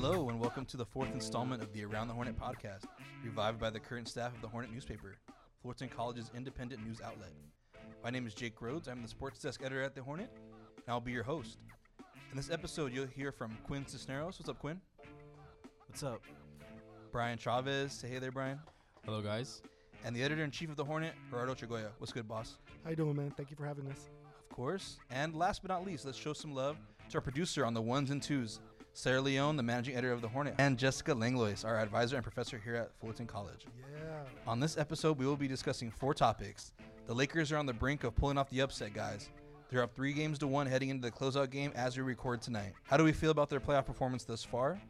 Hello, and welcome to the fourth installment of the Around the Hornet podcast, revived by the current staff of the Hornet newspaper, Fullerton College's independent news outlet. My name is Jake Rhodes. I'm the sports desk editor at the Hornet, and I'll be your host. In this episode, you'll hear from Quinn Cisneros. What's up, Quinn? What's up? Bryan Chavez. Say hey there, Bryan. Hello, guys. And the editor in chief of the Hornet, Gerardo Chagolla. What's good, boss? How you doing, man? Thank you for having us. Of course. And last but not least, let's show some love to our producer on the ones and twos, Sara Leon, the managing editor of The Hornet, and Jessica Langlois, our advisor and professor here at Fullerton College. Yeah. On this episode, we will be discussing four topics. The Lakers are on the brink of pulling off the upset, guys. They're up three games to one heading into the closeout game as we record tonight. How do we feel about their playoff performance thus far?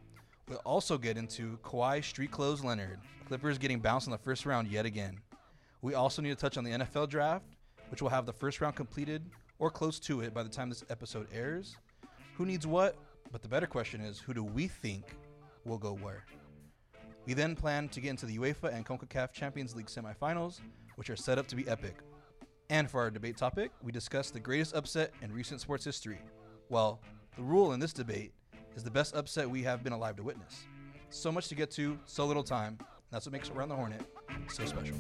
We'll also get into Kawhi street clothes Leonard, Clippers getting bounced in the first round yet again. We also need to touch on the NFL draft, which will have the first round completed or close to it by the time this episode airs. Who needs what? But the better question is, who do we think will go where? We then plan to get into the UEFA and CONCACAF Champions League semifinals, which are set up to be epic. And for our debate topic, we discuss the greatest upset in recent sports history. Well, the rule in this debate is the best upset we have been alive to witness. So much to get to, so little time. That's what makes Around the Hornet so special.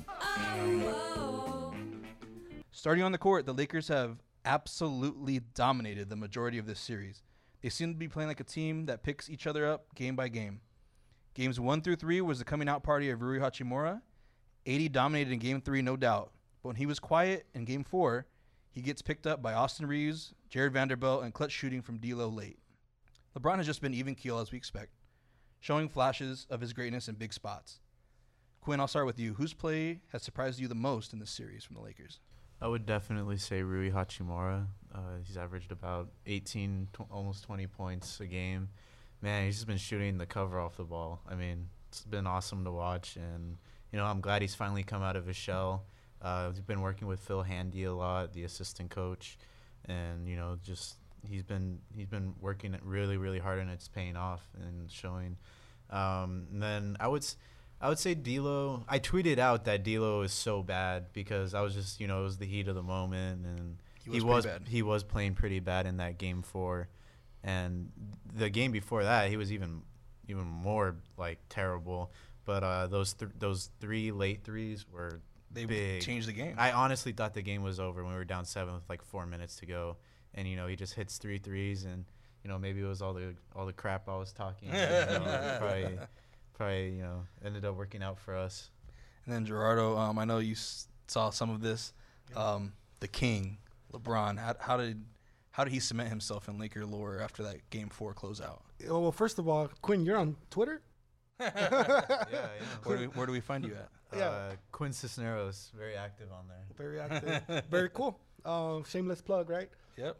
Starting on the court, the Lakers have absolutely dominated the majority of this series. They seem to be playing like a team that picks each other up game by game. Games one through three was the coming out party of Rui Hachimura. AD dominated in game three, no doubt. But when he was quiet in game four, he gets picked up by Austin Reaves, Jarred Vanderbilt, and clutch shooting from D'Lo late. LeBron has just been even keel as we expect, showing flashes of his greatness in big spots. Quinn, I'll start with you. Whose play has surprised you the most in this series from the Lakers? I would definitely say Rui Hachimura. Uh, he's averaged about 18, tw- almost 20 points a game. Man, he's just been shooting the cover off the ball. I mean, it's been awesome to watch, and you know, I'm glad he's finally come out of his shell. Uh, he's been working with Phil Handy a lot, the assistant coach, and you know, just he's been he's been working really, really hard, and it's paying off and showing. Um, and then I would. S- I would say D'Lo. I tweeted out that D'Lo is so bad because I was just, you know, it was the heat of the moment, and He he was was bad. he was playing pretty bad in that game four, and the game before that he was even even more like terrible. But uh, those th- those three late threes were They big. changed the game. I honestly thought the game was over when we were down seven with like four minutes to go, and you know he just hits three threes, and you know maybe it was all the all the crap I was talking. you know, probably probably you know ended up working out for us. And then Gerardo, um, I know you s- saw some of this. Um, the King, LeBron. How, how did how did he cement himself in Laker lore after that Game Four closeout? Oh, well, first of all, Quinn, you're on Twitter. yeah, yeah. Where do we, where do we find you at? Yeah. Uh, Quinn Cisneros, very active on there. Very active. Very cool. Uh, shameless plug, right? Yep.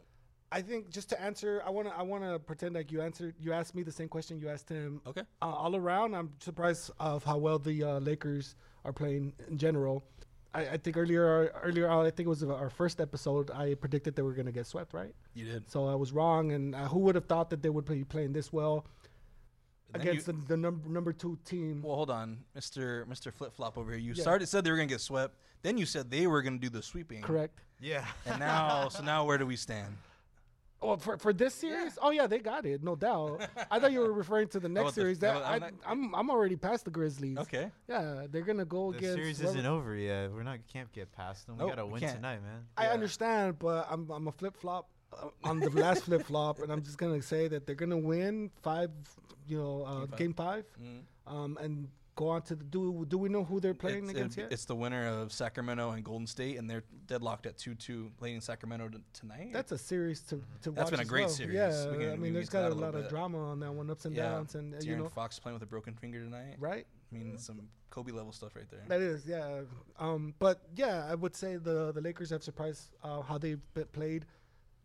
I think just to answer, I wanna I wanna pretend like you answered. You asked me the same question you asked him. Okay. Uh, all around, I'm surprised of how well the uh, Lakers are playing in general. I, I think earlier earlier on, I think it was our first episode. I predicted they were gonna get swept, right? You did. So I was wrong, and uh, who would have thought that they would be playing this well against you- the, the number number two team? Well, hold on, Mister Mister Flip Flop over here. You Yeah. started said they were gonna get swept. Then you said they were gonna do the sweeping. Correct. Yeah. And now, so now where do we stand? Oh, for for this series? Oh yeah, they got it, no doubt. I thought you were referring to the next the- series. That about- I, I'm not- I'm I'm already past the Grizzlies. Okay. Yeah, they're gonna go The against. series isn't over yet. We're not can't get past them. Nope, we gotta we win can't. tonight, man. I Yeah. understand, but I'm I'm a flip flop uh, on the last flip flop, and I'm just gonna say that they're gonna win five, you know, uh, Game five. game five, Mm. um, and go on to the do. Do we know who they're playing it's, against it- yet? it's the winner of Sacramento and Golden State, and they're deadlocked at two-two, playing Sacramento t- tonight. That's a series to, to That's watch. been a great well. series. Yeah, can- I mean, there's got a lot of bit. drama on that one, ups and yeah. downs, and uh, you know, Fox playing with a broken finger tonight. right? I mean, some Kobe level stuff right there. That is, yeah. Um, but yeah, I would say the the Lakers have surprised uh, how they've played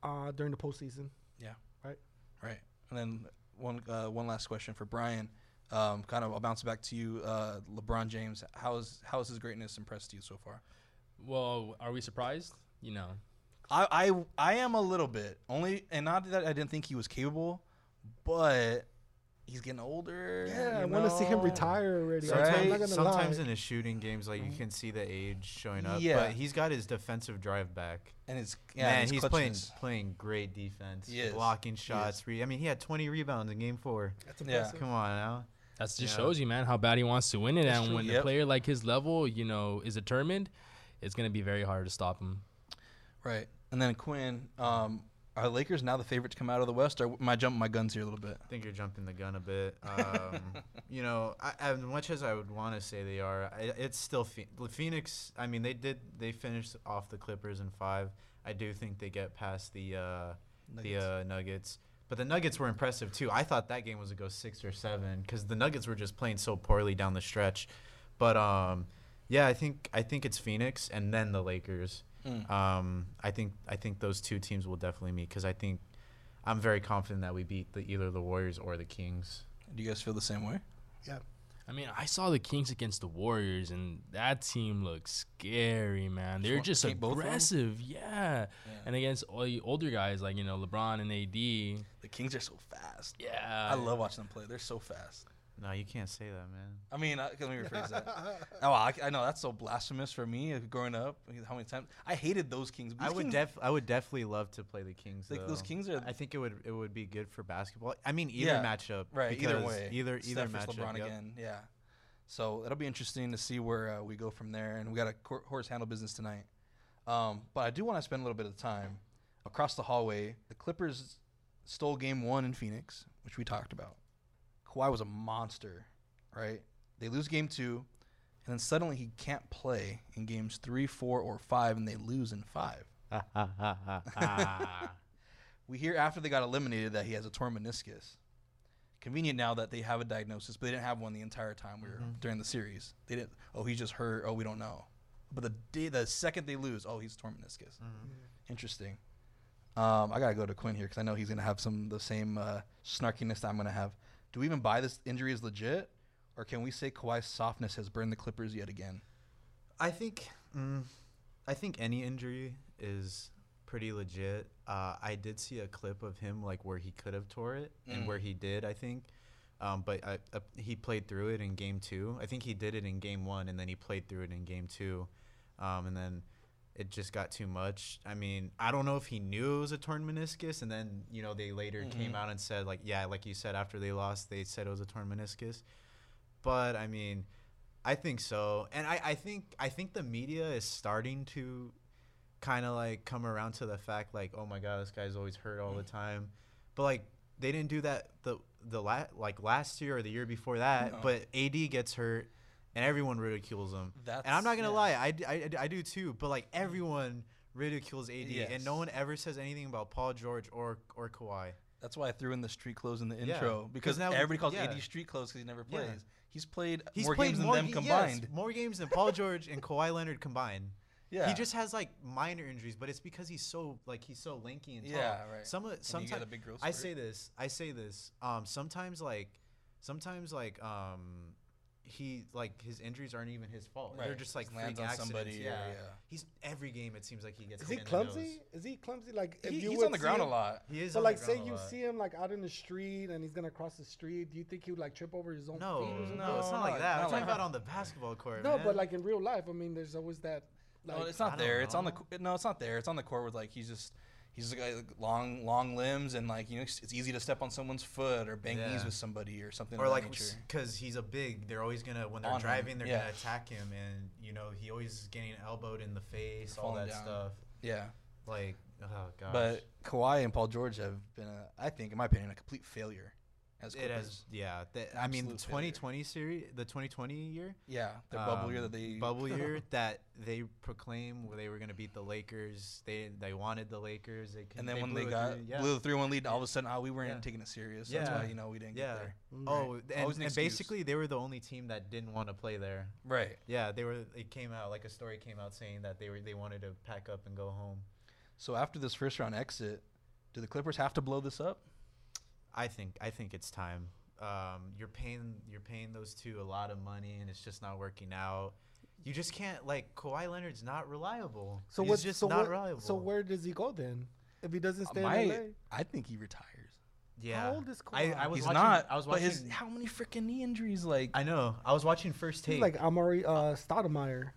uh, during the postseason. Yeah. Right. Right. And then one uh, one last question for Bryan. Um, kind of, I'll bounce back to you, uh, LeBron James. How is how has his greatness impressed you so far? Well, are we surprised? You know, I, I I am a little bit only, and not that I didn't think he was capable, but he's getting older. Yeah, I you want to see him retire already. Right. I'm not gonna sometimes lie. in his shooting games, like you can see the age showing up. Yeah. But he's got his defensive drive back. And it's yeah, Man, his he's playing clutchness. playing great defense. He. Blocking shots. Re- I mean, he had 20 rebounds in game four. That's Yeah. impressive. Come on now. That just Yeah. shows you, man, how bad he wants to win it. That's and true, when yep. a player like his level, you know, is determined, it's gonna be very hard to stop him. Right. And then Quinn, um, are Lakers now the favorite to come out of the West? Or am I jumping my guns here a little bit? I think you're jumping the gun a bit. Um, you know, I, as much as I would want to say they are, I, it's still Phe- Phoenix. I mean, they did they finished off the Clippers in five. I do think they get past the uh, the uh, Nuggets. But the Nuggets were impressive too. I thought that game was a go six or seven because the Nuggets were just playing so poorly down the stretch. But um, yeah, I think I think it's Phoenix and then the Lakers. Mm. Um, I think I think those two teams will definitely meet because I think I'm very confident that we beat the, either the Warriors or the Kings. Do you guys feel the same way? I mean, I saw the Kings against the Warriors, and that team looked scary, man. They're just take both of 'em? aggressive, yeah. And against all the older guys like you know LeBron and AD, The Kings are so fast. yeah. I love watching them play. They're so fast. No, you can't say that, man. I mean, I, let me rephrase that. Oh, I, I know that's so blasphemous for me uh, growing up. How many times I hated those Kings. I would Kings- def I would definitely love to play the Kings. Like, those. Kings are- I think it would it would be good for basketball. I mean, either Yeah, matchup. right. Either way, Either Steph either versus matchup. LeBron yep. again. Yeah. So it'll be interesting to see where uh, we go from there. And we got a cor- horse handle business tonight. Um, but I do want to spend a little bit of time across the hallway. The Clippers stole Game One in Phoenix, which we talked about. Kawhi was a monster, right? They lose Game Two, and then suddenly he can't play in Games Three, Four, or Five, and they lose in five. We hear after they got eliminated that he has a torn meniscus. Convenient now that they have a diagnosis, but they didn't have one the entire time we were during the series. They didn't. Oh, he's just hurt. Oh, we don't know. But the day, the second they lose, oh, he's torn meniscus. Interesting. Um, I gotta go to Quinn here because I know he's gonna have some the same uh, snarkiness that I'm gonna have. Do we even buy this injury is legit, or can we say Kawhi's softness has burned the Clippers yet again? I think mm, I think any injury is pretty legit. Uh, I did see a clip of him like where he could have tore it Mm. and where he did. I think, um, but I, uh, he played through it in game two. I think he did it in game one, and then he played through it in game two, um, and then it just got too much. I mean, I don't know if he knew it was a torn meniscus, and then you know they later came Mhm. out and said like, yeah, like you said after they lost, they said it was a torn meniscus. But I mean, I think so, and I, I think I think the media is starting to kind of like come around to the fact like, oh my god, this guy's always hurt all the time, but like they didn't do that the the la- like last year or the year before that. No. But AD gets hurt, and everyone ridicules him. That's and I'm not gonna yeah. lie, I do too. But like everyone ridicules AD, Yes. and no one ever says anything about Paul George or or Kawhi. That's why I threw in the street clothes in the Yeah, intro because 'cause now- everybody calls yeah. AD street clothes because he never Yeah. plays. He's played He's more played games than them combined. Yes, more games than Paul George and Kawhi Leonard combined. Yeah, He just has like minor injuries, but it's because he's so like he's so lanky and tall. Yeah, right. Some of And you get sometimes a big growth I say this. I say this. Um, sometimes like, sometimes like um, he like his injuries aren't even his fault. They're just like Just lands freak on accidents. somebody or- yeah. yeah. He's every game. It seems like he gets. Is hit he in the clumsy? nose. Is he clumsy? Like if He- you he's on the see ground a lot. He is. So on like, the say you see him like out in the street and he's gonna cross the street. Do you think he would like trip over his own No, feet or something? no, it's not like not- that. I'm talking about on the basketball court. No, man. but like in real life, I mean, there's always that. Like, no, it's not don't there. It's on the no, it's not there. It's on the court with like he's just he's a guy with long long limbs and like you know it's easy to step on someone's foot or bang knees with somebody or something or like because he's a big they're always gonna when they're On him, driving they're yeah. gonna attack him and you know he always is getting elbowed in the face all that down. stuff. Yeah, like oh gosh. But Kawhi and Paul George have been, a, I think, in my opinion, a complete failure as it has yeah that, i mean the Absolute failure. 2020 series the 2020 year Yeah, the bubble year um, that they bubble year that they proclaimed where they were gonna beat the lakers they they wanted the lakers they, and then they when they got three- yeah. blew the three one lead, all of a sudden, oh, we weren't Yeah. taking it serious. That's Yeah. why you know we didn't yeah get there. oh Always and, an and basically they were the only team that didn't want to play there Right. yeah they were it came out like a story came out saying that they were they wanted to pack up and go home So after this first round exit, do the Clippers have to blow this up? I think I think it's time. Um, you're paying you're paying those two a lot of money, and it's just not working out. You just can't like Kawhi Leonard's not reliable. So He's what's just so not what- reliable. So where does he go then? If he doesn't stay My- in LA? I think he retires. Yeah. How old is I, Kawhi? I was He's watching, not. I was but watching. his how many freaking knee injuries? Like I know. I was watching first He's take. like Amar'e uh, Stoudemire.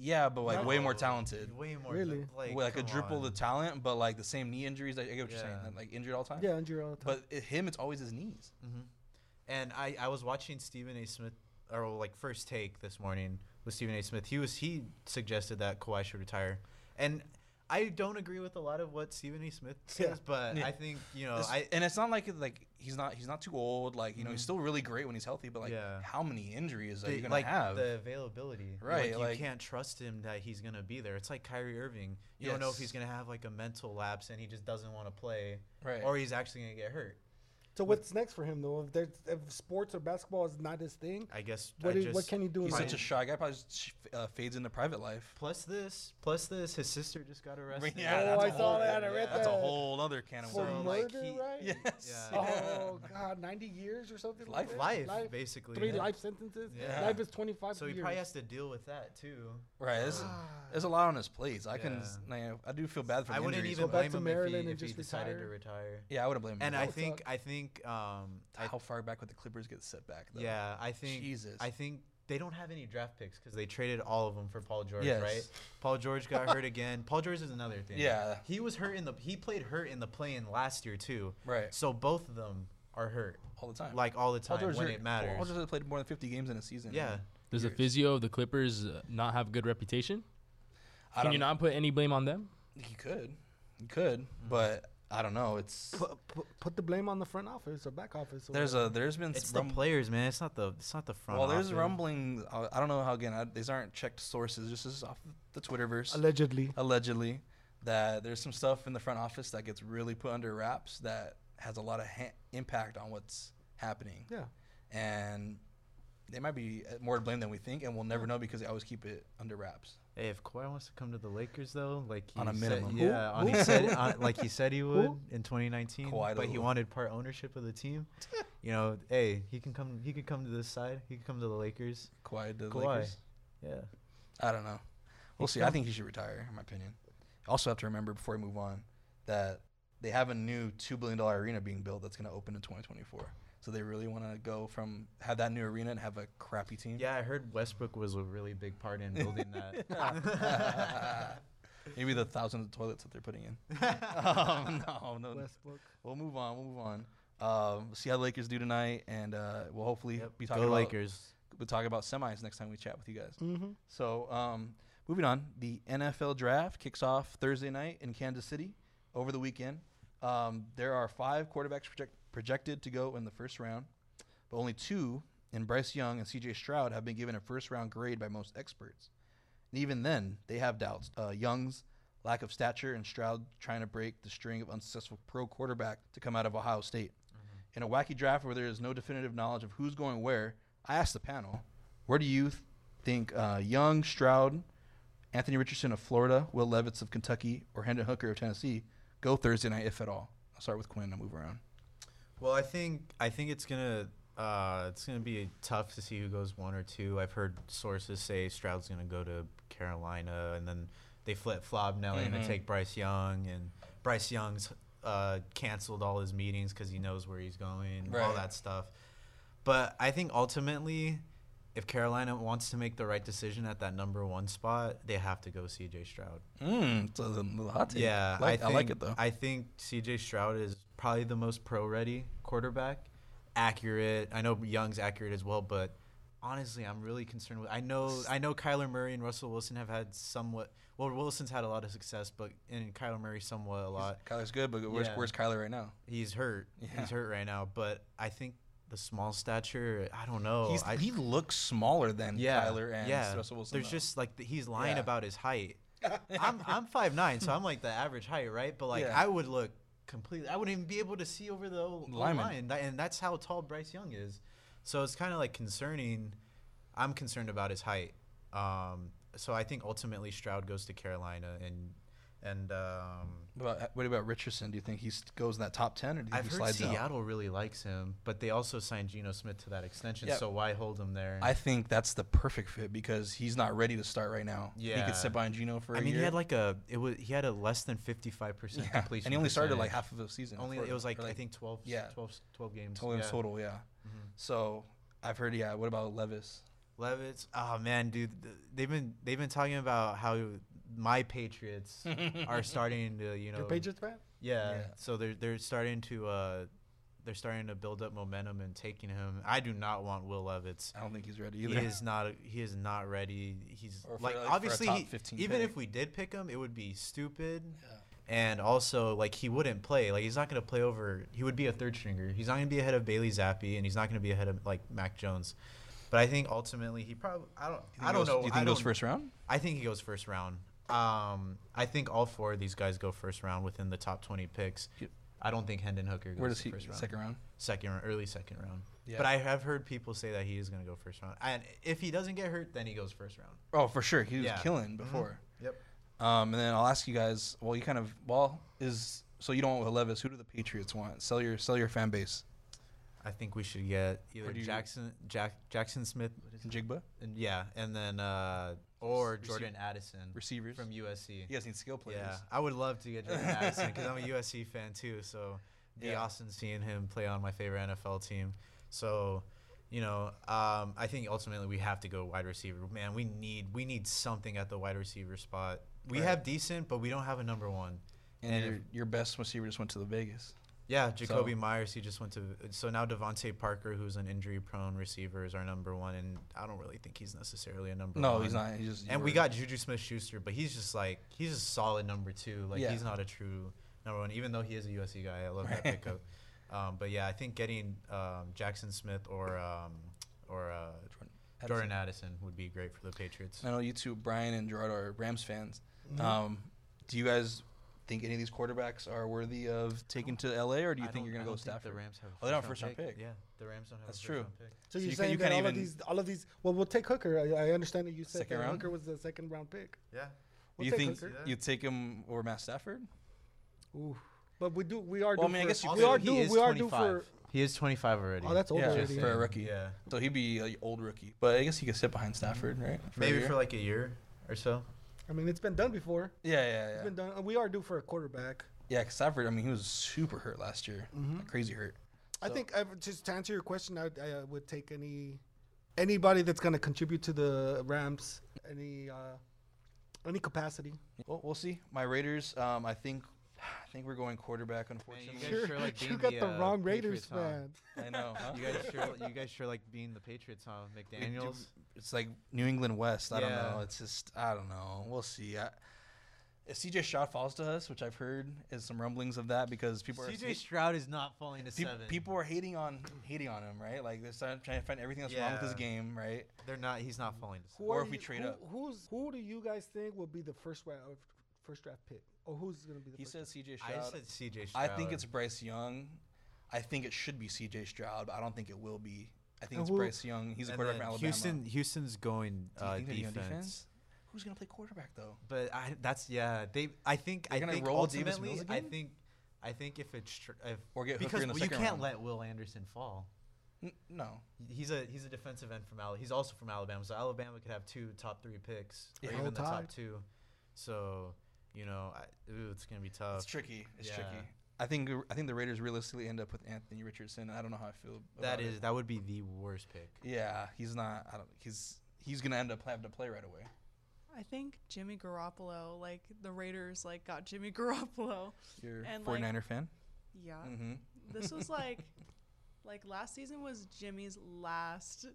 Yeah, but like way more talented. Way more. Really? Like, Like, a come triple the talent, but like the same knee injuries. I, I get what you're saying. Yeah. Like injured all the time. Yeah, injury all the time. But it, him, it's always his knees. hmm And I, I was watching Stephen A. Smith, or like first take this morning with Stephen A. Smith. He was he suggested that Kawhi should retire, and I don't agree with a lot of what Stephen A. Smith says, Yeah. but Yeah. I think you know It's- I and it's not like like he's not he's not too old. Like you know he's Mhm. still really great when he's healthy. But like Yeah. how many injuries are you gonna like have? the availability, Right, Like, like- you can't trust him that he's gonna be there. It's like Kyrie Irving. You don't know if Yes. he's gonna have like a mental lapse and he just doesn't want to play, right. or he's actually gonna get hurt. So what's next for him though? If there's if sports or basketball is not his thing, I guess. what, I is, just, what can he do? in he's life? such a shy guy. Probably just uh, fades into private life. Plus this, plus this, his sister just got arrested. Yeah, Oh, that's I a saw whole- that, I read that. That's a whole other can of for So, worms. like, murder, he- right? Yes. Yeah. Oh God, ninety years or something. Life. like that? life, basically. Three yeah. life sentences. Yeah. Life is twenty five. So he years. probably has to deal with that too. Right. There's, Ah. there's a lot on his plate. I can. Yeah. Like, I do feel bad for. I wouldn't injuries, even blame him if he, if he decided to retire. retire. Yeah, I wouldn't blame him. And I think. I think um I, how far back would the Clippers get set back? Though? yeah I think Jesus. I think they don't have any draft picks because they traded all of them for Paul George, Yes. right? Paul George got hurt again. Paul George is another thing. Yeah. he was hurt in the he played hurt in the play-in last year too. Right. So both of them are hurt All the time. like all the Paul time George when are- it matters. Paul George has played more than 50 games in a season. yeah. Does the Years. physio of the Clippers uh, not have a good reputation? I Can don't you not put any blame on them? He could. He could. But I don't know. It's put, put, put the blame on the front office or back office. or there's whatever. a there's been It's rum- the players, man. It's not the it's not the front. Office. Well there's office. rumbling. uh, I don't know how again. I, these aren't checked sources. This is off the Twitterverse. allegedly. allegedly that there's some stuff in the front office that gets really put under wraps that has a lot of ha- impact on what's happening Yeah. and they might be uh, more to blame than we think and we'll never know because they always keep it under wraps Hey, if Kawhi wants to come to the Lakers though, like he On a said- minimum. yeah, Who? on, he said on, like he said he would Who? in 2019, Kawhi but he wanted part ownership of the team. you know, hey, he can come. He could come to this side. He could come to the Lakers. Kawhi to the Kawhi. Lakers. Yeah. I don't know. We'll He see. I think he should retire, in my opinion. Also, have to remember before we move on that they have a new two billion dollar arena being built that's going to open in 2024. So they really want to go from have that new arena and have a crappy team. Yeah, I heard Westbrook was a really big part in building that. Maybe the thousands of toilets that they're putting in. um, no, no. Westbrook. We'll move on. We'll move on. Um, see how the Lakers do tonight, and uh, we'll hopefully Yep, be talking Go about Lakers. we'll talk about semis next time we chat with you guys. Mm-hmm. So, um, moving on, the NFL draft kicks off Thursday night in Kansas City over the weekend. Um, there are five quarterbacks project- projected to go in the first round, but only two, in Bryce Young and C.J. Stroud, have been given a first round grade by most experts. And even then, they have doubts. Uh, Young's lack of stature and Stroud trying to break the string of unsuccessful pro quarterback to come out of Ohio State. In a wacky draft where there is no definitive knowledge of who's going where, I asked the panel, where do you th- think uh, Young, Stroud, Anthony Richardson of Florida, Will Levis of Kentucky, or Hendon Hooker of Tennessee go Thursday night, if at all? I'll start with Quinn. I'll move around. Well, I think I think it's gonna uh, it's gonna be tough to see who goes one or two. I've heard sources say Stroud's gonna go to Carolina, and then they flip flop. Now they're gonna take Bryce Young, and Bryce Young's uh, canceled all his meetings because he knows where he's going, all that stuff. But I think ultimately, if Carolina wants to make the right decision at that number one spot, they have to go C.J. Stroud. Mm, it's a little hot take. Yeah, I like, I like it though. I think C.J. Stroud is probably the most pro-ready quarterback. Accurate. I know Young's accurate as well, but honestly, I'm really concerned with. I know, I know Kyler Murray and Russell Wilson have had somewhat. Well, Wilson's had a lot of success, but and Kyler Murray somewhat a lot. Kyler's good, but where's, Yeah. where's Kyler right now? He's hurt. Yeah. He's hurt right now, but I think the small stature. I don't know. He's, I, he looks smaller than yeah, Kyler and yeah. Russell Wilson. There's though. just like the, he's lying Yeah. about his height. I'm I'm five nine, so I'm like the average height, right? But like. I would look completely. I wouldn't even be able to see over the o- Lineman. line, That- and that's how tall Bryce Young is. So it's kind of like concerning. I'm concerned about his height. Um, so I think ultimately Stroud goes to Carolina, and And um, What about, what about Richardson? Do you think he goes in that top ten, or do you think I've he heard slides out? Seattle really likes him, but they also signed Geno Smith to that extension. Yeah. So why hold him there? I think that's the perfect fit because he's not ready to start right now. Yeah, he could sit behind Geno for I mean, year. he had like a it was he had a less than fifty five percent completion, and he only started like half of the season. Only it was like, or, I think 12, yeah. 12, 12 games. total, yeah. total, yeah. Mhm. So I've heard, yeah. What about Levis? Levis, oh man, dude, they've been they've been talking about how my Patriots are starting to you know Your Patriots fan? Yeah, Yeah. So they're they're starting to uh they're starting to build up momentum and taking him. I do not want Will Levis. I don't think he's ready either. He is not. He is not ready. He's for, like, like, obviously he- even pick. if we did pick him, it would be stupid. Yeah. And also, like he wouldn't play. Like he's not going to play over. He would be a third stringer. He's not going to be ahead of Bailey Zappe, and he's not going to be ahead of like Mac Jones. But I think ultimately he probably. I don't. You I don't goes- know. Do you I think he goes first round? I think he goes first round. Um, I think all four of these guys go first round within the top twenty picks. You- I don't think Hendon Hooker goes Where does he? first round. Second round. second round, early second round. Yeah. But I have heard people say that he is going to go first round. And if he doesn't get hurt, then he goes first round. Oh, for sure. He was Yeah. killing Mhm. before. Yep. Um, and then I'll ask you guys. Well, you kind of well is so you don't want Levis. Who do the Patriots want? Sell your sell your fan base. I think we should get either Or do you- Jackson Jack Jaxon Smith, what is it? Jigba and yeah, and then uh, or Receiver- Jordan Addison receivers. from USC. you guys need skill players. Yeah, I would love to get Jordan Addison because I'm a USC fan too. So be Yeah. awesome seeing him play on my favorite NFL team. So, you know, um, I think ultimately we have to go wide receiver. Man, we need we need something at the wide receiver spot. We Right. have decent, but we don't have a number one. And, And your, if- your best receiver just went to the Vegas. Yeah, Jakobi So- Meyers. He just went to. So now DeVante Parker, who's an injury-prone receiver, is our number one, and I don't really think he's necessarily a number No, one. No, he's not. He's just. And we got Juju Smith-Schuster, but he's just like he's a solid number two. Like Yeah. he's not a true number one, even though he is a USC guy. I love that pickup. Um, but yeah, I think getting um, Jaxon Smith or um, or uh, Jordan Jordan Addison would be great for the Patriots. I know you two, Bryan and Gerard, are Rams fans. Mm-hmm. Um, do you guys think any of these quarterbacks are worthy of taking to LA, or do you I think you're gonna go Stafford? The Rams have. Oh, they don't first-round first-round pick. Yeah, the Rams don't have. That's a true. first-round pick. So So you're you can- saying you that can't all even- of these, all of these. Well, we'll take Hooker. I, I understand that you said that round? Hooker was the second round pick. Yeah. We'll you take think Hooker. you take him over Matt Stafford? Ooh. But we do. We are. Well, I mean, I guess you we are he due. is We are due 25. for. He is 25 already. Oh, that's old Yeah, already. for a yeah. rookie. Yeah. So he'd be an old rookie, but I guess he could sit behind Stafford, right? For Maybe for like a year or so. I mean, it's been done before. yeah, yeah, It's yeah. been done. We are due for a quarterback. Yeah, 'cause Stafford. I mean, he was super hurt last year, Mhm. crazy hurt. I think I've, just to answer your question, I, would- I uh, would take any anybody that's going to contribute to the Rams, any uh, any capacity. Well, we'll see. My Raiders. Um, I think, I think we're going quarterback. Unfortunately, guys You're- sure like you got the, the, uh, wrong Raiders Patriots, huh? fan. I know. Huh? You guys sure? You guys sure like being the Patriots, huh? We do- McDaniel's. It's like New England West. I don't know. It's just I don't know. We'll see. I, if CJ Stroud falls to us, which I've heard is some rumblings of that because people are CJ Stroud is not falling to peop- seven. people are hating on hating on him, right? Like they're trying to find everything that's wrong with his game, right? They're not. He's not falling to seven. Or are if we you- trade who, up. Who's who do you guys think will be the first round first draft pick, or who's going to be the He first? says CJ Stroud. I said CJ Stroud. I think it's Bryce Young. I think it should be CJ Stroud, but I don't think it will be. I think And it's who- Bryce Young. He's a quarterback from Alabama. Houston. Houston's going Do you uh, think defense. defense? Who's gonna play quarterback though? But I, that's yeah. They. I think. They're I gonna think roll Davis ultimately. Mills I think. I think if it's tr- if Or get Hooker because in the you can't round? let Will Anderson fall. No. He's a he's a defensive end from Alabama. He's also from Alabama, so Alabama could have two top three picks, Yeah. or Roll even the top two. So, you know, I, ooh, it's gonna be tough. It's tricky. It's yeah. tricky. I think I think the Raiders realistically end up with Anthony Richardson. I don't know how I feel. That about is it. that would be the worst pick. Yeah, he's not. I don't. He's he's gonna end up having to play right away. I think Jimmy Garoppolo, like the Raiders, like got Jimmy Garoppolo. You're a And, 49er like- fan. Yeah, Mm-hmm. this was like, like last season was Jimmy's last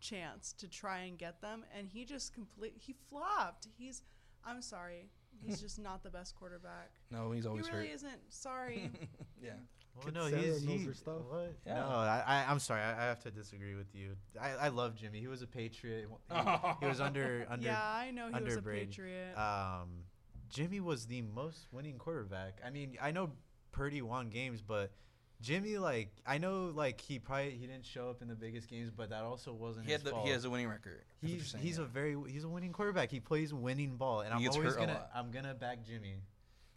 chance to try and get them, and he just complete he flopped. He's, I'm sorry, he's just not the best quarterback. No, he's always He always really hurt. isn't. Sorry. yeah. Well, no, Sara he's knows he, stuff. What? Yeah. No, I, I I'm sorry. I, I have to disagree with you. I, I love Jimmy. He was a Patriot. He, he was under under yeah, I know he was under a Brady. Patriot. um, Jimmy was the most winning quarterback. I mean, I know Purdy won games, but Jimmy, like, I know, like, he probably he didn't show up in the biggest games, but that also wasn't He his had the, fault. he has a winning record. That's what you're he's saying, he's yeah. a very he's a winning quarterback. He plays winning ball, and He I'm always gonna. I'm gonna back Jimmy.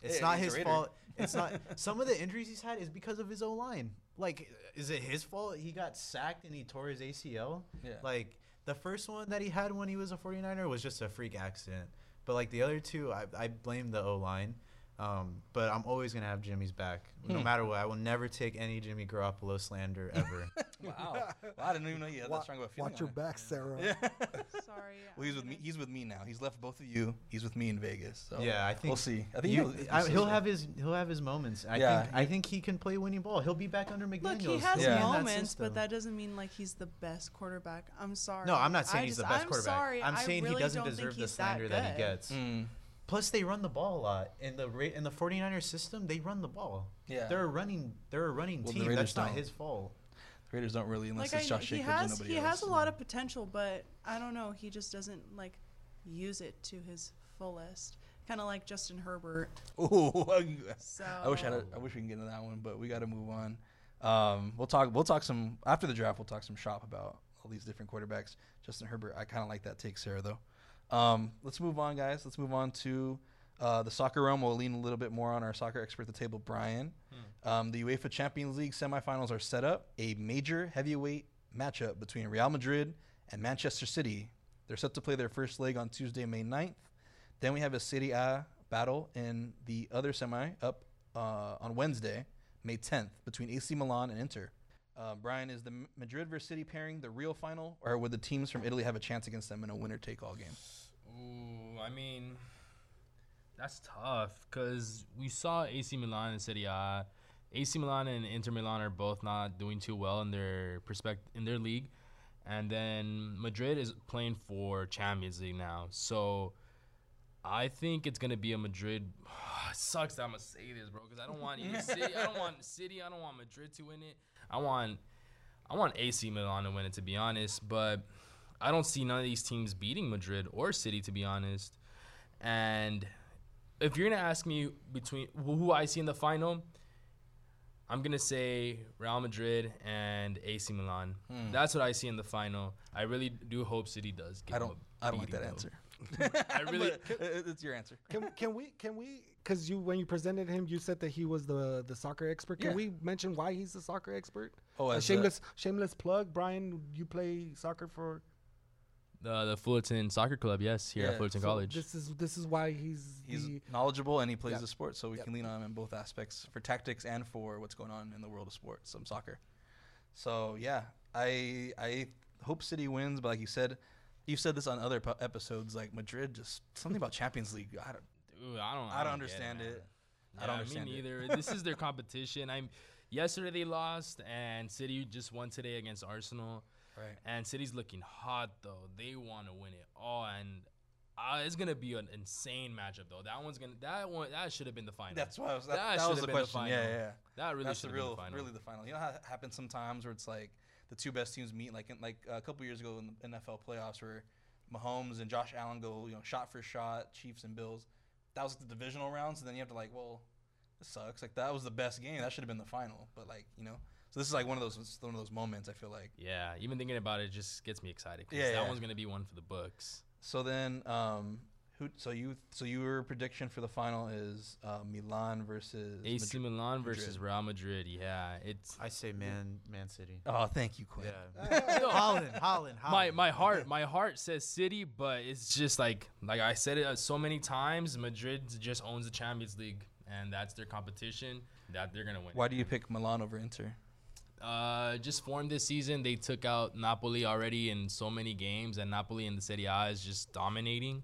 It's Yeah, not his fault. It's not. Some of the injuries he's had is because of his O line. Like, is it his fault he got sacked and he tore his ACL? Yeah. Like the first one that he had when he was a 49er was just a freak accident. But like the other two, I, I blame the O line. Um, but I'm always gonna have Jimmy's back, no Hmm. matter what. I will never take any Jimmy Garoppolo slander ever. Wow. Well, I didn't even know you had Wa- that strong of a feeling. Watch your on it. back, Sara. Yeah. Sorry. well, he's with me. He's with me now. He's left both of you. He's with me in Vegas. So yeah, I think we'll see. I think you- he'll, I- he'll have his he'll have his moments. I Yeah, think I think he can play winning ball. He'll be back under McDaniels. Look, he has be in that moments, but that doesn't mean like he's the best quarterback. I'm sorry. No, I'm not saying I he's just- the best I'm quarterback. Sorry, I'm I saying really he doesn't deserve the he's that slander that, he gets. Mm, Plus, they run the ball a lot in the Ra- in the 49ers system. They run the ball. yeah. They're a running. They're a running Well, team. That's not don't. his fault. The Raiders don't really unless Like it's I, Josh he Jacobs and has, nobody he else. has a lot of potential, but I don't know. He just doesn't like use it to his fullest. Kind of like Justin Herbert. Ooh, So I wish I, had, I wish we can get into that one, but we got to move on. Um, we'll talk. We'll talk some after the draft. We'll talk some shop about all these different quarterbacks. Justin Herbert. I kind of like that take, Sara. Though. Um, let's move on, guys. Let's move on to uh, the soccer realm. We'll lean a little bit more on our soccer expert at the table, Bryan. Um, the UEFA Champions League semifinals are set up. A major heavyweight matchup between Real Madrid and Manchester City. They're set to play their first leg on Tuesday, May 9th. Then we have a Serie A battle in the other semi up uh, on Wednesday, May 10th, between AC Milan and Inter. Uh, Bryan, is the Madrid versus City pairing the real final, or would the teams from Italy have a chance against them in a winner-take-all game? Ooh, I mean, that's tough because we saw AC Milan and City. A. AC Milan and Inter Milan are both not doing too well in their perspect in their league, and then Madrid is playing for Champions League now. So I think it's gonna be a Madrid. it sucks that I'm gonna say this, bro, because I don't want either City. I don't want City. I don't want Madrid to win it. I want I want AC Milan to win it, to be honest. But I don't see none of these teams beating Madrid or City, to be honest. And if you're gonna ask me between who I see in the final, I'm gonna say Real Madrid and AC Milan. Hmm. That's what I see in the final. I really do hope City does. Give I don't. a I don't like that though. answer. I really- But, it's your answer. Can can we can we because you when you presented him you said that he was the the soccer expert. Can Yeah. we mention why he's the soccer expert? Oh, A as shameless shameless plug. Bryan, you play soccer for The the Fullerton Soccer Club, yes, here Yeah, at Fullerton so College. This is this is why he's He's the knowledgeable and he plays Yep. the sport, so we Yep. can lean on him in both aspects for tactics and for what's going on in the world of sports, some soccer. So yeah, I I hope City wins, but like you said, you've said this on other po- episodes, like Madrid, just something about Champions League. I don't, I don't. I don't understand it. I Yeah, don't understand Me it. neither. this is their competition. I'm. Yesterday they lost, and City just won today against Arsenal. Right. And City's looking hot though. They want to win it all, and uh, it's gonna be an insane matchup though. That one's gonna. That one. That should have been the final. That's why I was. That, That that was the been the question. yeah, final. yeah, yeah. that really should the have been the final. really the final. You know how it happens sometimes where it's like the two best teams meet, like in, like a couple years ago in the NFL playoffs, where Mahomes and Josh Allen go, you know, shot for shot, Chiefs and Bills. That was the divisional rounds, and then you have to like, well, this sucks. Like that was the best game. That should have been the final, but like you know, so this is like one of those one of those moments. I feel like. yeah, even thinking about it just gets me excited. Yeah, that yeah. one's gonna be one for the books. So then, um, who? So you, so your prediction for the final is uh, Milan versus AC Madrid. Milan Madrid. versus Real Madrid. Yeah, it's I say Man Man City. Oh, thank you, Quinn. Yeah. Haaland, Haaland, my Haaland. my my heart my heart says City, but it's just like like I said it uh, so many times. Madrid just owns the Champions League, and that's their competition. That they're gonna win. Why do you pick Milan over Inter? Uh, just formed this season. They took out Napoli already in so many games, and Napoli in the Serie A is just dominating.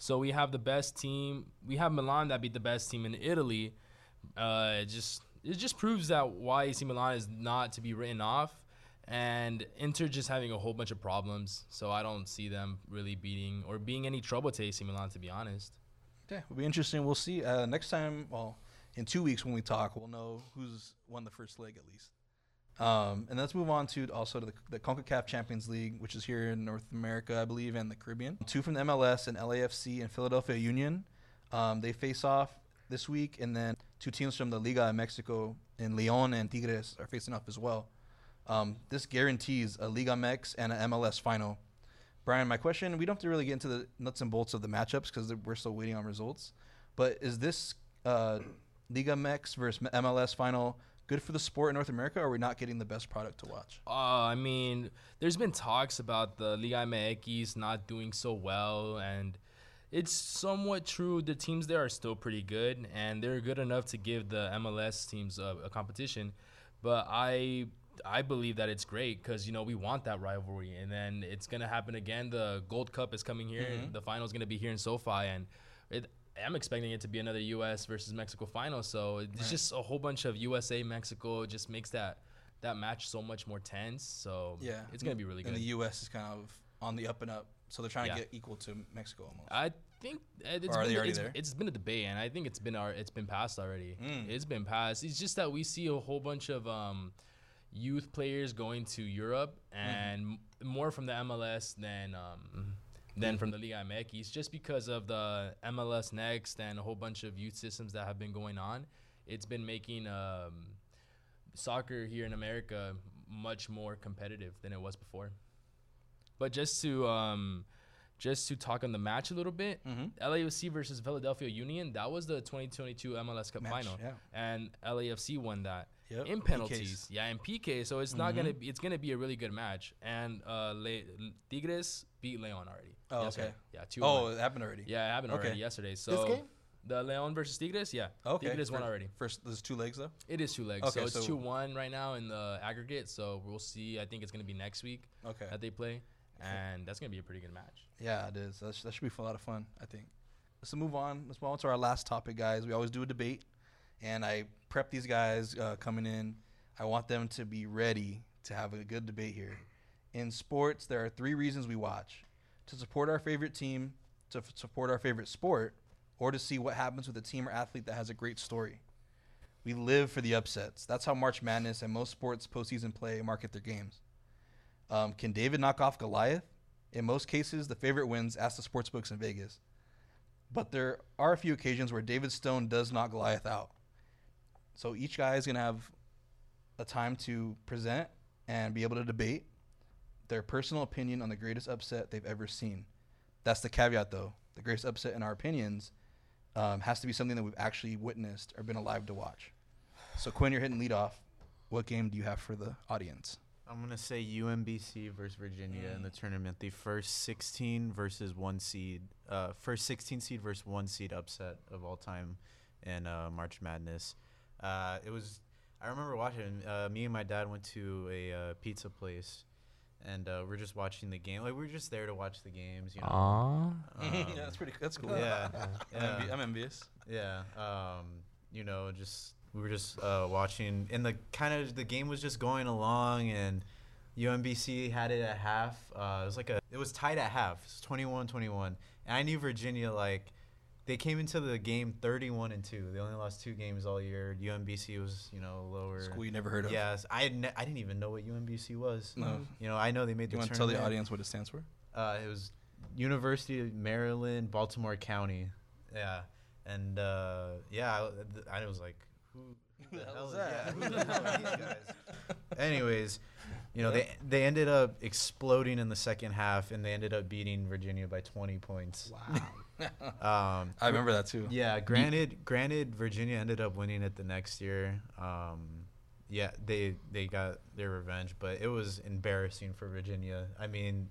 So we have the best team. We have Milan that beat the best team in Italy. Uh, it just it just proves that why AC Milan is not to be written off, and Inter just having a whole bunch of problems. So I don't see them really beating or being any trouble to AC Milan, to be honest. Yeah, it'll be interesting. We'll see. Uh, next time, well, in two weeks when we talk, we'll know who's won the first leg at least. Um, and let's move on to also to the, the CONCACAF Champions League, which is here in North America, I believe, and the Caribbean. Two from the MLS and LAFC and Philadelphia Union. Um, they face off this week, and then two teams from the Liga in Mexico in Leon and Tigres are facing off as well. Um, this guarantees a Liga MX and an MLS final. Bryan, my question: We don't have to really get into the nuts and bolts of the matchups because we're still waiting on results. But is this Uh, Liga MX versus MLS final. Good for the sport in North America, or are we not getting the best product to watch? Uh, I mean, there's been talks about the Liga MX not doing so well, and it's somewhat true. The teams there are still pretty good, and they're good enough to give the MLS teams a, a competition. But I, I believe that it's great because you know we want that rivalry, and then it's gonna happen again. The Gold Cup is coming here. Mhm. The final is gonna be here in SoFi, and it, I'm expecting it to be another U.S. versus Mexico final. So it's Right. just a whole bunch of USA Mexico. Just makes that that match so much more tense. So Yeah, it's gonna be really good. And the U.S. is kind of on the up and up, so they're trying Yeah. to get equal to Mexico almost. I think uh, it's Or been they already it's, there? it's been a debate, and I think it's been our it's been passed already. Mm. It's been passed. It's just that we see a whole bunch of um, youth players going to Europe Mm-hmm. and m- more from the MLS than um, than from the Liga MX, just because of the MLS Next and a whole bunch of youth systems that have been going on. It's been making um, soccer here in America much more competitive than it was before. But just to um, just to talk on the match a little bit, Mm-hmm. LAFC versus Philadelphia Union, that was the 2022 MLS Cup Match, final, yeah. and LAFC won that Yep. in PKs. penalties. Yeah, in PK. So it's not Mhm. gonna be it's gonna be a really good match. And uh, Le- Tigres beat Leon already. Oh, yesterday. okay. Yeah, two. Oh, one. it happened already. yeah, it happened okay. already yesterday. So game? the Leon versus Tigres, yeah, Okay. Tigres won already. First, there's two legs though. It is two legs. Okay, so it's so- two one right now in the aggregate. So we'll see. I think it's gonna be next week Okay. that they play, and that's gonna be a pretty good match. Yeah, it is. That, that should be a lot of fun, I think. Let's move on. Let's move on to our last topic, guys. We always do a debate, and I prep these guys uh, coming in. I want them to be ready to have a good debate here. In sports, there are three reasons we watch to support our favorite team, to f- support our favorite sport, or to see what happens with a team or athlete that has a great story. We live for the upsets. That's how March Madness and most sports postseason play market their games. Um, can David knock off Goliath? In most cases, the favorite wins. Ask the sportsbooks in Vegas. But there are a few occasions where David Stone does knock Goliath out. So each guy is going to have a time to present and be able to debate their personal opinion on the greatest upset they've ever seen. That's the caveat, though. The greatest upset, in our opinions, um, has to be something that we've actually witnessed or been alive to watch. So, Quinn, you're hitting lead off. What game do you have for the audience? I'm gonna say UMBC versus Virginia in the tournament. The first 16 versus one seed, uh, first 16 seed versus one seed upset of all time in uh, March Madness. Uh, it was. I remember watching. Uh, me and my dad went to a uh, pizza place, and uh, we're just watching the game. Like we are just there to watch the games. You know. Um, yeah, that's pretty. That's cool. Yeah, I'm, yeah. envi- I'm envious. Yeah. Um, you know, just we were just uh, watching, and the kind of the game was just going along, and UMBC had it at half. Uh, it was like a, it was tied at half. It's 21-21, and I knew Virginia like. They came into the game 31 and two. They only lost two games all year. UMBC was, you know, lower. School you never heard of. Yes, I had ne- I didn't even know what UMBC was. No. You know, I know they made the You want to tell the audience what it stands for? Uh, it was University of Maryland, Baltimore County. Yeah, and uh, yeah, I, I was like, who, who the, hell is that? Yeah, who the hell are these guys? Anyways, you know, they they ended up exploding in the second half, and they ended up beating Virginia by 20 points. Wow. Um, I remember that too. yeah, granted, granted, Virginia ended up winning it the next year. Um, yeah, they they got their revenge, but it was embarrassing for Virginia. I mean,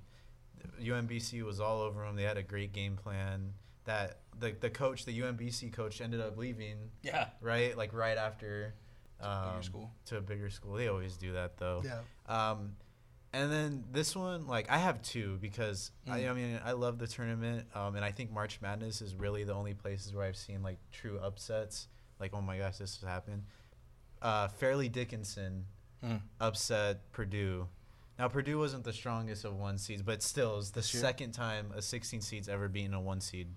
UMBC was all over them. They had a great game plan. That the the coach, the UMBC coach, ended up leaving. Yeah. Right, like right after. bigger um, school. To a bigger school. They always do that though. yeah. Um, and then this one, like I have two because I, Mm. I mean I love the tournament, um, and I think March Madness is really the only places where I've seen like true upsets. Like oh my gosh, this has happened. Uh, Fairleigh Dickinson Mm. upset Purdue. Now Purdue wasn't the strongest of one seeds, but still, it's the year? second time a 16 seed's ever beaten a one seed.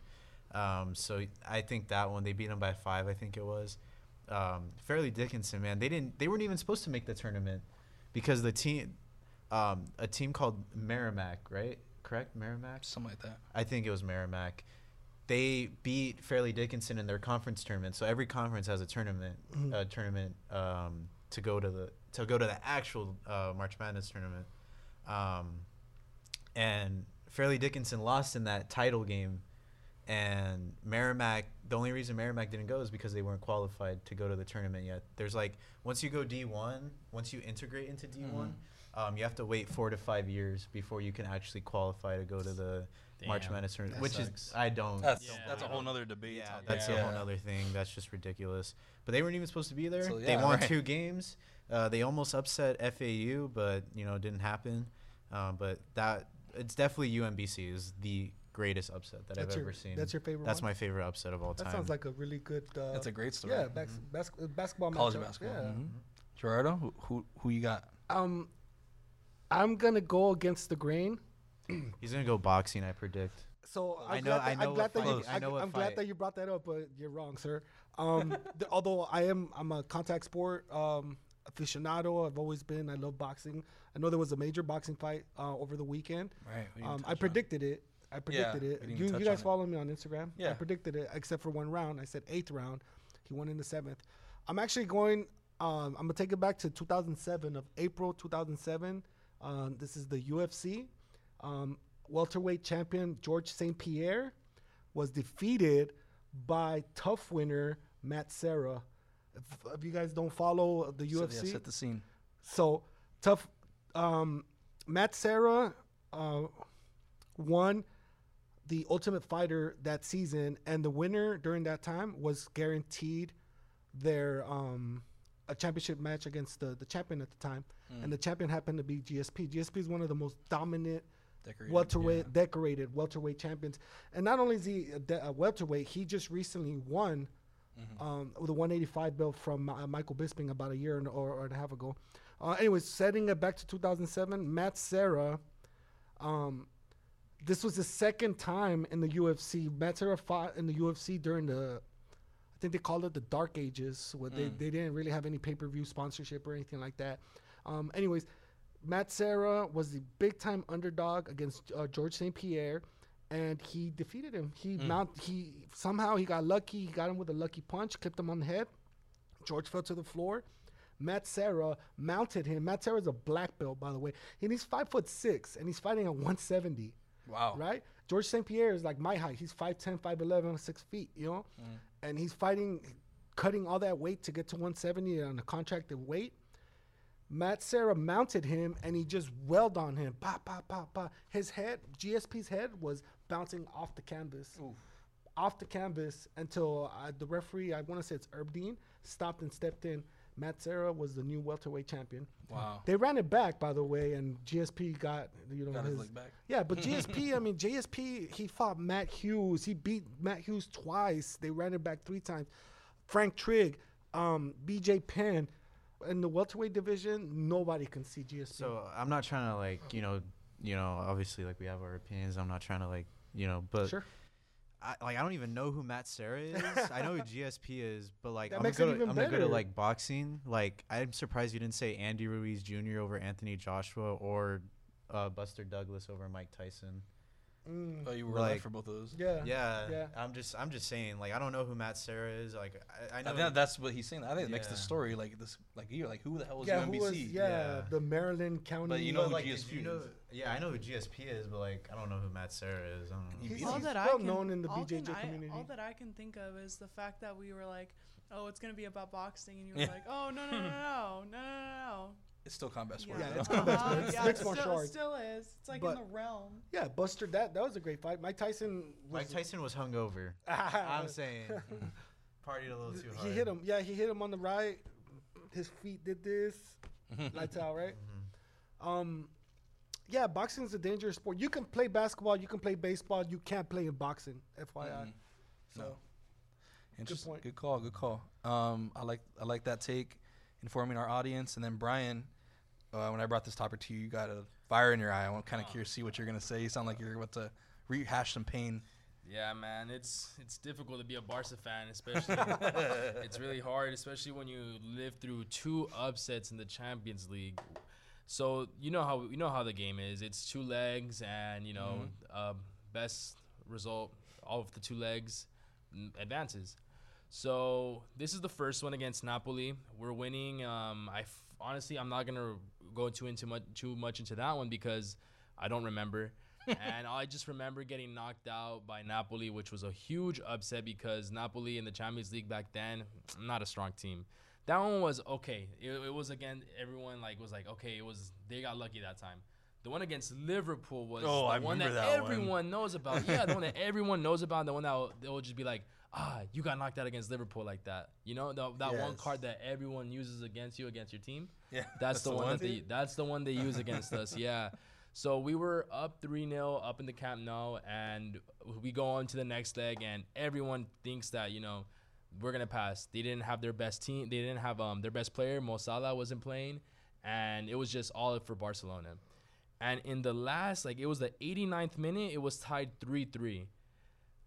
Um, so I think that one they beat them by five. I think it was. Um, Fairleigh Dickinson, man, they didn't. They weren't even supposed to make the tournament because the team, um, a team called Merrimack, right? Correct, Merrimack. Something like that. I think it was Merrimack. They beat Fairleigh Dickinson in their conference tournament. So every conference has a tournament, Mhm. a tournament um, to go to the to go to the actual uh, March Madness tournament. Um, and Fairleigh Dickinson lost in that title game and Merrimack. The only reason Merrimack didn't go is because they weren't qualified to go to the tournament yet. There's like once you go D1, once you integrate into D1, um, you have to wait four to five years before you can actually qualify to go to the March Madness tournament, That which sucks. is I don't. That's Yeah. that's a whole other debate. Yeah, that's Yeah. a whole other thing. That's just ridiculous. But they weren't even supposed to be there. So, they won right. two games. Uh, they almost upset FAU, but you know, it didn't happen. Um, but that it's definitely UMBC is the greatest upset that That's I've your ever seen. that's your favorite. That's one? my favorite upset of all time. That sounds like a really good. Uh, That's a great story. yeah, bas- bas- uh, basketball College matchup. basketball. Yeah. Mhm. Gerardo, who, who who you got? Um, I'm gonna go against the grain. He's gonna go boxing. I predict. So I'm I know- glad I that, know I'm glad that you, I, know I'm glad that you brought that up, but you're wrong, sir. Um, the, although I am, I'm a contact sport um, aficionado. I've always been. I love boxing. I know there was a major boxing fight uh, over the weekend. Right. we Um, touch I on- predicted it. I predicted we it. You, you on guys it. follow me on Instagram. Yeah. I predicted it, except for one round. I said eighth round. He won in the seventh. I'm actually going. Um, I'm gonna take it back to 2007 of April 2007. Um, this is the UFC. Um, welterweight champion George St. Pierre was defeated by TUF winner Matt Serra. If, if you guys don't follow the So, yeah, UFC, set the scene. so tough. Um, Matt Serra uh, won the Ultimate Fighter that season, and the winner during that time was guaranteed their um, a championship match against the, the champion at the time, Mm. and the champion happened to be GSP. GSP is one of the most dominant Decorated. welterweight, decorated welterweight champions. And not only is he a, de- a welterweight, he just recently won Mm-hmm. um, with a 185 belt from uh, Michael Bisping about a year and, or, or and a half ago. Uh, anyways, setting it back to 2007, Matt Serra. Um, this was the second time in the UFC. Matt Serra fought in the UFC during the, I think they called it the Dark Ages, where they, they didn't really have any pay per view sponsorship or anything like that. Um, anyways, Matt Serra was the big time underdog against uh, George St. Pierre, and he defeated him. He mount he somehow he got lucky. He got him with a lucky punch, clipped him on the head. George fell to the floor. Matt Serra mounted him. Matt Serra's a black belt, by the way, and he's five foot six, and he's fighting at 170 Wow. right? George St. Pierre is like my height. He's 5'10, 5'11, 6 feet, you know? And he's fighting, cutting all that weight to get to 170 on a contracted weight. Matt Serra mounted him and he just welled on him. Pa, pa, pa, pa. His head, GSP's head was bouncing off the canvas. Off the canvas until uh, the referee, I want to say it's Herb Dean, stopped and stepped in. Matt Serra was the new welterweight champion. Wow. They ran it back, by the way, and GSP got you know Got his his, leg back. yeah, but GSP, I mean GSP, he fought Matt Hughes. He beat Matt Hughes twice. They ran it back three times. Frank Trigg, um, BJ Penn, in the welterweight division, nobody can see GSP. So I'm not trying to like you know you know obviously like we have our opinions. I'm not trying to like you know but sure, I, like I don't even know who Matt Serra is. I know who GSP is, but like That I'm gonna go to, I'm gonna go to like boxing. Like I'm surprised you didn't say Andy Ruiz Jr. over Anthony Joshua or uh, Buster Douglas over Mike Tyson. Mm, oh, you were like, for both of those. Yeah, yeah, yeah. I'm just, I'm just saying. Like, I don't know who Matt Serra is. Like, I, I know I that's what he's saying. I think it makes the story like this, like you, like who the hell was yeah, UMBC? Was, yeah, yeah, the Maryland County. But you know but who like, GSP you know, is. Yeah, I know who GSP is, but like, I don't know who Matt Serra is. I don't know. He's, he's all that well I can, known in the BJJ I, community. all that I can think of is the fact that we were like, oh, it's gonna be about boxing, and you were like, oh no no no no no no. no. It's still combat sport. Yeah, though. it's combat Uh-huh, sport. It's yeah, mixed martial still, arts. It still is. It's like But- in the realm. Yeah, Buster, that that was a great fight. Mike Tyson. Was, Mike Tyson was hungover. I'm saying partied a little too hard. He hit him. Yeah, he hit him on the right. His feet did this. Lights out, right? Mm-hmm. Um, yeah, boxing is a dangerous sport. You can play basketball, you can play baseball, you can't play in boxing. FYI. Mhm. So No. Interesting. point. Good call. Good call. Um, I like I like that take, informing our audience, and then Bryan. Uh, when I brought this topic to you, you got a fire in your eye. I'm kind of curious to see what you're gonna say. You sound like you're about to rehash some pain. Yeah, man, it's it's difficult to be a Barca fan, especially. it's really hard, especially when you live through two upsets in the Champions League. So you know how you know how the game is. It's two legs, and you know, um, best result all of the two legs advances. So this is the first one against Napoli. We're winning. Um, I f- honestly, I'm not gonna go too into much too much into that one because I don't remember. and I just remember getting knocked out by Napoli, which was a huge upset because Napoli in the Champions League back then, not a strong team. That one was okay. It, it was again, everyone like was like, okay, it was they got lucky that time. The one against Liverpool was Oh, the I one that, that one. everyone knows about. Yeah, the one that everyone knows about. The one that will, they'll just be like, ah, you got knocked out against Liverpool like that. You know, the, that one card that everyone uses against you against your team. Yeah, That's, the, one, that they that's the one they use against us. Yeah. So we were up 3-0 up in the Camp Nou and we go on to the next leg and everyone thinks that, you know, we're going to pass. They didn't have their best team. They didn't have um their best player, Mo Salah wasn't playing and it was just all for Barcelona. And in the last like it was the 89th minute, it was tied 3-3.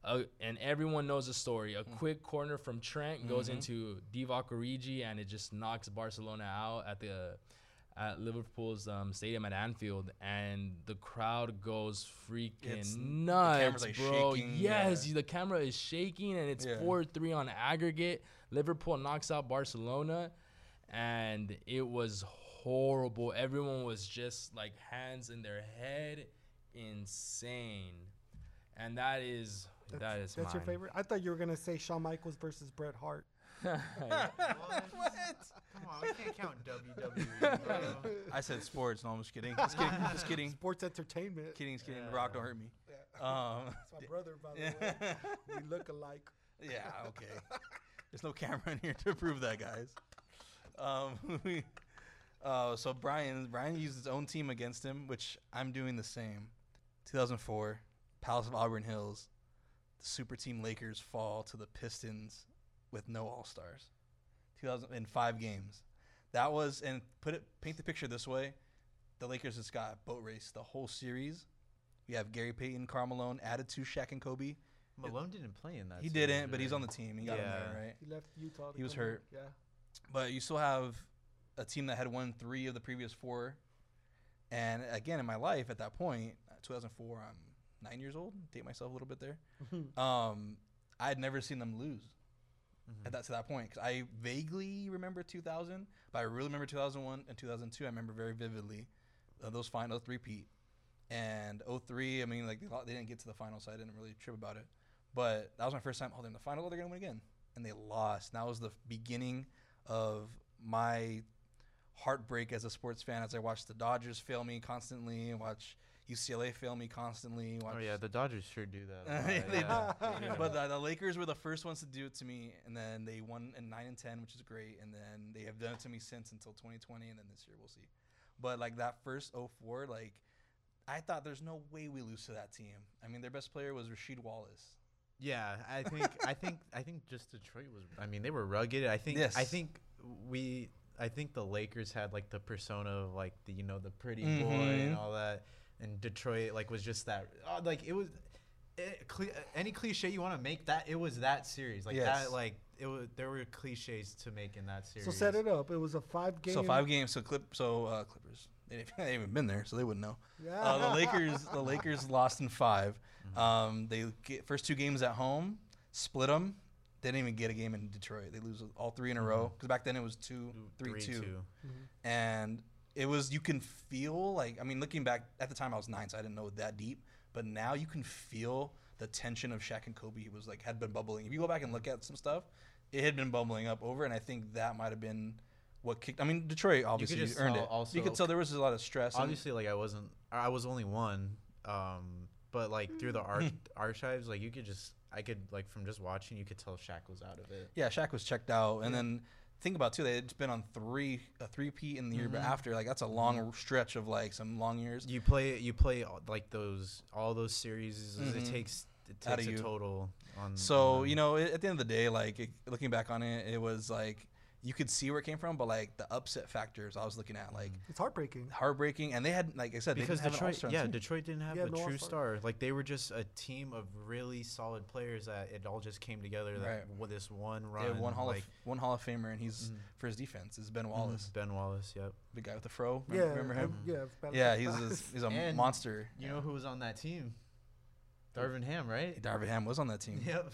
Uh, and everyone knows the story. A quick corner from Trent goes into Divock Origi, and it just knocks Barcelona out at the at Liverpool's um, stadium at Anfield, and the crowd goes freaking It's- the nuts, like, bro. shaking, yes, yeah. the camera is shaking, and it's Yeah. four three on aggregate. Liverpool knocks out Barcelona, and it was horrible. Everyone was just like hands in their head, insane, and that is that is That's your mine. favorite? I thought you were gonna say Shawn Michaels versus Bret Hart. What? Come on, we can't count WWE, bro. I said sports. No, I'm just kidding. Just kidding. Just kidding. Sports entertainment. Kidding. Just kidding. Rock, don't hurt me. Um, That's my brother, by the way. we look alike. yeah. Okay. There's no camera in here to prove that, guys. Um, we, uh, so Bryan, Bryan used his own team against him, which I'm doing the same. 2004, Palace of Auburn Hills. The super team Lakers fall to the Pistons with no All Stars. 2000 in five games. That was and put it paint the picture this way. The Lakers just got boat race the whole series. We have Gary Payton, Karl Malone added to Shaq and Kobe. Malone didn't play in that. He series, didn't, but he's on the team. He got him Yeah. there, right? He left Utah. He was come here. hurt. Yeah. But you still have a team that had won three of the previous four. And again, in my life at that uh, 2004, I'm nine years old. Date myself a little bit there. um, I had never seen them lose at that to that point because I vaguely remember 2000, but I really remember 2001 and 2002. I remember very vividly uh, those finals three-peat. And 03, I mean, like they, they didn't get to the final, so I didn't really trip about it. But that was my first time. Oh, the final. They're gonna win again, and they lost. And that was the beginning of my heartbreak as a sports fan as I watched the Dodgers fail me constantly, and watch UCLA fail me constantly. Watch Oh yeah, the Dodgers sure do that. a They yeah. do. But the, the Lakers were the first ones to do it to me, and then they won in nine and ten, which is great. And then they have done it to me since until 2020, and then this year we'll see. But like that first 04, like I thought there's no way we lose to that team. I mean, their best player was Rasheed Wallace. Yeah, I think I think I think just Detroit was. I mean, they were rugged. I think Yes. I think we. I think the Lakers had like the persona of like the you know the pretty boy Mhm. and all that, and Detroit like was just that. Uh, like it was. It, cli any cliche you want to make that it was that series like Yes. that like it was there were cliches to make in that series So set it up. It was a five game. So five games. So clip. So uh, Clippers. They didn't- they haven't even been there, so they wouldn't know. Yeah. Uh, the Lakers. The Lakers lost in 5 Um, they get first two games at home, split them. They didn't even get a game in Detroit. They lose all three in a row because back then it was two, three, two, and it was you can feel like I mean looking back at the time I was nine, so I didn't know that deep, but now you can feel the tension of Shaq and Kobe was like had been bubbling. If you go back and look at some stuff, it had been bubbling up over, and I think that might have been what kicked. I mean, Detroit obviously just earned it. also- you could tell there was a lot of stress. obviously like i wasn't i was only one um but like through the arch- archives like you could just i could like from just watching you could tell Shaq was out of it Yeah, Shaq was checked out, and then think about too, they had been on three a three peat in the year, but after like that's a long stretch of like some long years. you play you play all- like those all those series it Mhm. takes it takes a you. total on So on you know, at the end of the day, like it, looking back on it, it was like you could see where it came from, but like the upset factors I was looking at, like It's heartbreaking. heartbreaking, and they had like I said, because they didn't have an Detroit, all-star yeah, team. Detroit didn't have Yeah, a no true all-star. star. Like they were just a team of really solid players that it all just came together. That Right. with this one They run, have one hall like of one Hall of Famer, and he's Mhm. for his defense is Ben mhm, Wallace, Ben Wallace. Yep. the guy with the fro. Yeah. Remember, remember him? I- yeah. Yeah, he's a, he's a And monster. You know who was on that team? Darvin Ham, right? Darvin Ham was on that team. Yep.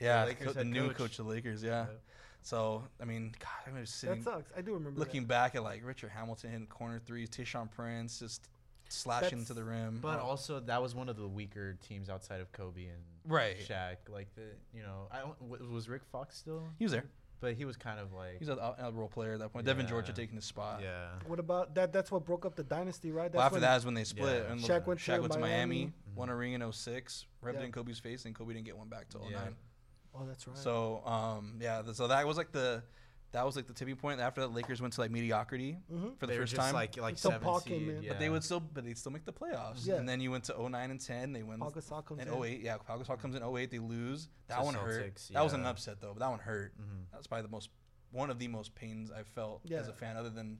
Yeah, The the, Lakers co- the head new coach. coach of the Lakers. Yeah. Yep. So I mean, God, I'm just sitting. that sucks. I do remember. looking back at like Richard Hamilton hitting corner threes, Tayshaun Prince, just slashing That's- to the rim. But Uh, also, that was one of the weaker teams outside of Kobe and right, Shaq. Like the, you know, I don't. Was Rick Fox still? he was there. But he was kind of like. He's a, a role player at that point. Devean George had taken his spot. yeah. What about that? That's what broke up the dynasty, right? That's Well, after when- that is when they split. Yeah. And Shaq went to Shaq went to Miami, Miami. won a ring in 06, rubbed it Yeah. in Kobe's face, and Kobe didn't get one back till Yeah. 09. Oh, that's right. So, um, yeah, th- so that was like the that was like the tipping point. After that, Lakers went to like mediocrity Mhm. for the they were first just time. like like Until seven Paul came seed, in. Yeah. But they would still, but they still make the playoffs. Yeah. And then you went to 09 and 10. They win. Pau Gasol comes And in. 08, yeah, Pau Gasol comes in 08. They lose. That To one hurt. Celtics, That was an yeah. upset though. But that one hurt. Mhm. That's probably the most, one of the most pains I've felt as a fan, other than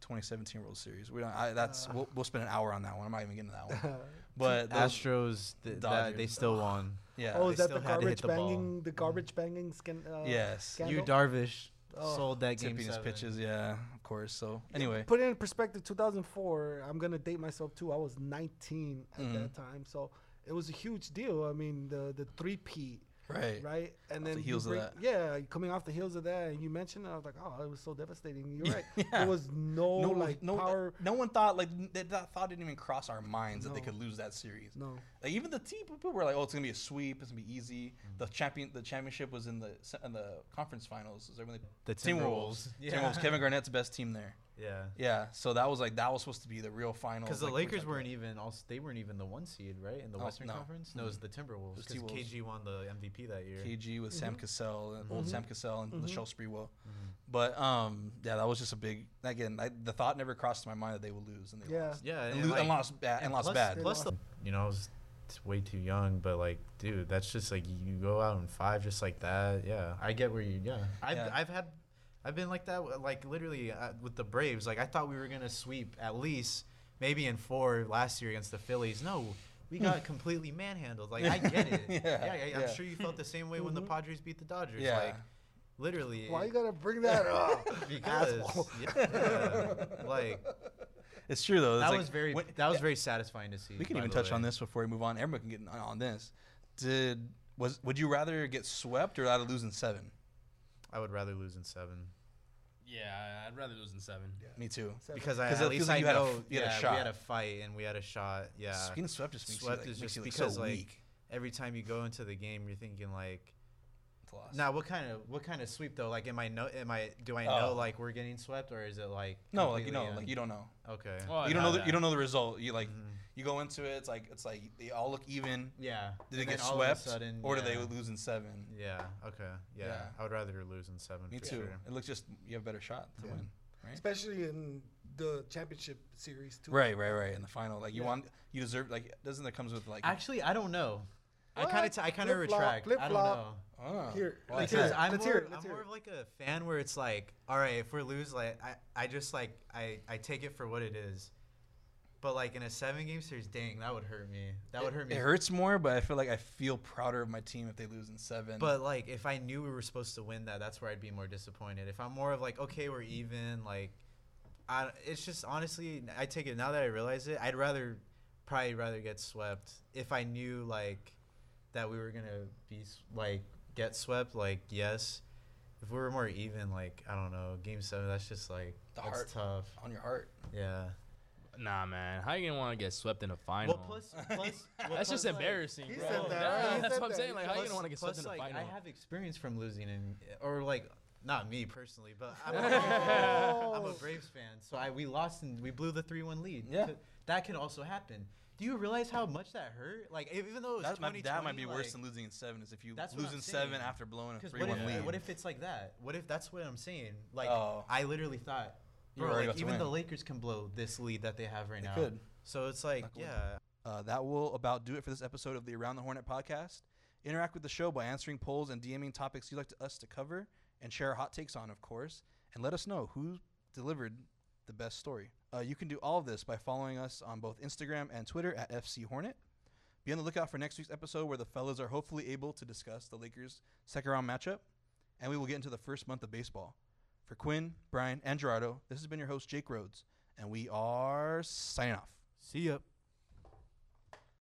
2017 World Series. We don't. I, that's Uh. we'll, we'll spend an hour on that one. I'm not even getting to that one. But those, Astros, th- that, they still won. yeah. oh, is that the had to hit garbage the ball. banging? The garbage banging skin. Uh, yes. Scandal? You Darvish Oh. sold that game Tipping his seven. pitches. Yeah, of course. So anyway, Put it in perspective, 2004. I'm gonna date myself too. I was 19 at Mhm. that time, so it was a huge deal. I mean, the the three P, right. right? And Off then the you heels of bring- that. Yeah, coming off the heels of that, and you mentioned it, I was like, oh, it was so devastating. You're right. Yeah. There was no, No, like no, power. no one thought like that, that thought didn't even cross our minds that they could lose that series. No. Like even the team people were like, "Oh, it's gonna be a sweep. It's gonna be easy." The champion, the championship was in the in the conference finals. Is that when they The Timberwolves? Timberwolves. Yeah. Timberwolves. Kevin Garnett's best team there. Yeah. Yeah, so that was like that was supposed to be the real final. Because the like, we Lakers weren't even also they weren't even the one seed right in the Oh, Western no. Conference. No, it was the Timberwolves was because KG won the MVP that year. KG with Sam Cassell, and old Mhm. Sam Cassell, and Mhm. Michelle Sprewell. Mhm. But um, yeah, that was just a big. Again, I, the thought never crossed my mind that they would lose, and they Yeah. lost. Yeah, and, and, lo- like- and lost bad, and, lost plus, bad. Plus, the, you know, I was way too young, but like, dude, that's just like you go out in five just like that. Yeah, I get where you. Yeah, I've Yeah. I've had, I've been like that. Like literally uh, with the Braves. Like I thought we were gonna sweep at least maybe in four last year against the Phillies. No. We got completely manhandled. Like I get it. Yeah, yeah, I- I'm yeah. sure you felt the same way when the Mhm. Padres beat the Dodgers. Yeah. Like literally. Why you gotta bring that up? because Asshole. yeah, like It's true though. It's that like, was very when- that was very satisfying to see. We can even touch way. on this before we move on. Everyone can get on, on this. Did was would you rather get swept or rather lose in seven? I would rather lose in seven. Yeah, I'd rather lose in seven. Me too. Because I 'Cause at it least feels like I you had a know f- you had a shot. we had a fight and we had a shot. Yeah. Getting swept just makes Swept you, like, is makes just you look because, so like, weak. Every time you go into the game, you're thinking like, It's a loss. now what kind of what kind of sweep though? Like, am I know? Am I do I Oh. know like we're getting swept or is it like no, like you know, completely, like you don't know. Okay. Well, you don't know. The, you don't know the result. You like Mhm. you go into it. It's like it's like they all look even. Yeah. Did they get then all of a swept sudden, or did yeah. they lose in seven? Yeah. Okay. Yeah. Yeah. I would rather you lose in seven. Me for too. Sure. It looks just you have a better shot to Yeah. win. Right. Especially in the championship series too. Right, right, right. In the final, like you want, you deserve. Like doesn't that comes with like? Actually, I don't know. I kind of uh, t- I kind of Flip-flop, retract. I don't flip-flop. know. oh, Here, why let's is hear Because it. that? I'm Let's more, hear it, let's I'm more it. of like a fan where it's like, all right, if we're lose, like I, I just like I, I take it for what it is. But like in a seven game series, dang, that would hurt me. That would hurt me. It hurts more, but I feel like I feel prouder of my team if they lose in seven. But like if I knew we were supposed to win that, that's where I'd be more disappointed. If I'm more of like, okay, we're even, like, I, it's just honestly, I take it now that I realize it. I'd rather, probably rather get swept if I knew like that we were gonna be like get swept. Like yes, if we were more even, like I don't know, game seven, that's just like The that's heart. tough. on your heart. Yeah. Nah, man. How you gonna want to get swept in a final? Well, plus, plus well, that's just plus, like- embarrating, He bro. said that, Yeah. He that's said what I'm saying. Like, how you gonna want to get swept plus, in a like, final? I have experience from losing, and or like not me personally, but I'm a. I'm a Braves fan, so I we lost and we blew the three one lead. Yeah. That can also happen. Do you realize how much that hurt? Like even though it was That might, that might be 2020, worse than losing in seven. Is if you That's what lose in seven after blowing a three what one if lead. what if it's like that? What if that's what I'm saying? Like Oh. I literally thought, bro, like even the. Lakers can blow this lead that they have right They now. could. So it's like, yeah, Uh, that will about do it for this episode of the Around the Hornet podcast. Interact with the show by answering polls and DMing topics you'd like to, us to cover and share our hot takes on, of course. And let us know who delivered the best story. Uh, you can do all of this by following us on both Instagram and Twitter at FC Hornet. Be on the lookout for next week's episode where the fellas are hopefully able to discuss the Lakers' second round matchup. And we will get into the first month of baseball. For Quinn, Bryan, and Gerardo, this has been your host, Jake Rhodes. And we are signing off. see ya.